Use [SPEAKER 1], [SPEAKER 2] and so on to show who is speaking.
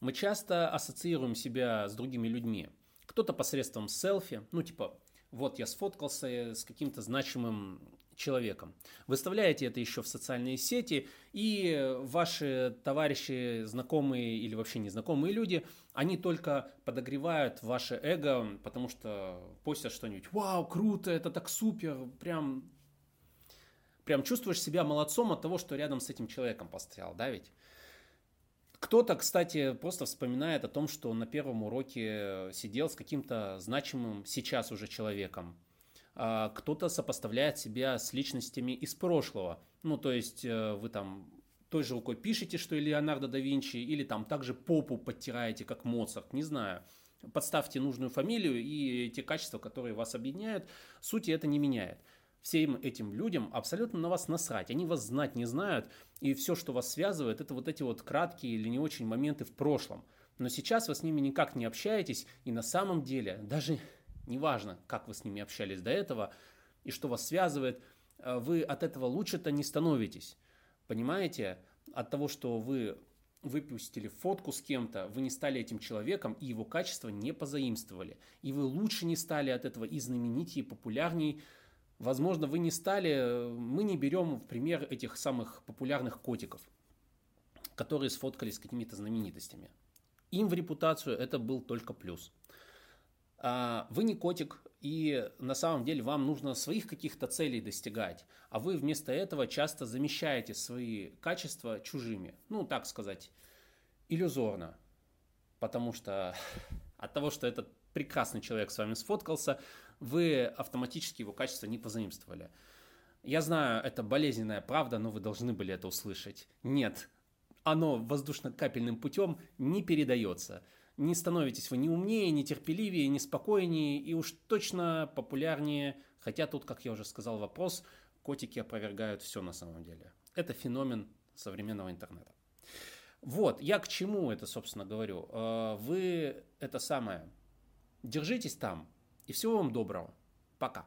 [SPEAKER 1] Мы часто ассоциируем себя с другими людьми. Кто-то посредством селфи, ну типа, вот я сфоткался с каким-то значимым человеком. Выставляете это еще в социальные сети, и ваши товарищи, знакомые или вообще незнакомые люди, они только подогревают ваше эго, потому что постят что-нибудь, вау, круто, это так супер, прям, прям чувствуешь себя молодцом от того, что рядом с этим человеком постоял, да ведь? Кто-то, кстати, просто вспоминает о том, что на первом уроке сидел с каким-то значимым сейчас уже человеком. А кто-то сопоставляет себя с личностями из прошлого. Ну, то есть э, вы там той же рукой пишете, что и Леонардо да Винчи, или там также попу подтираете, как Моцарт, не знаю. Подставьте нужную фамилию и те качества, которые вас объединяют, сути это не меняет всем этим людям абсолютно на вас насрать. Они вас знать не знают, и все, что вас связывает, это вот эти вот краткие или не очень моменты в прошлом. Но сейчас вы с ними никак не общаетесь, и на самом деле, даже неважно, как вы с ними общались до этого, и что вас связывает, э, вы от этого лучше-то не становитесь. Понимаете? От того, что вы выпустили фотку с кем-то, вы не стали этим человеком, и его качество не позаимствовали. И вы лучше не стали от этого и знаменитее, и популярней, Возможно, вы не стали, мы не берем в пример этих самых популярных котиков, которые сфоткались с какими-то знаменитостями. Им в репутацию это был только плюс. А вы не котик, и на самом деле вам нужно своих каких-то целей достигать, а вы вместо этого часто замещаете свои качества чужими. Ну, так сказать, иллюзорно. Потому что от того, что этот прекрасный человек с вами сфоткался, вы автоматически его качество не позаимствовали. Я знаю, это болезненная правда, но вы должны были это услышать. Нет, оно воздушно-капельным путем не передается. Не становитесь вы ни умнее, ни терпеливее, ни спокойнее и уж точно популярнее. Хотя тут, как я уже сказал, вопрос, котики опровергают все на самом деле. Это феномен современного интернета. Вот, я к чему это, собственно, говорю. Э, вы это самое, держитесь там, и всего вам доброго. Пока.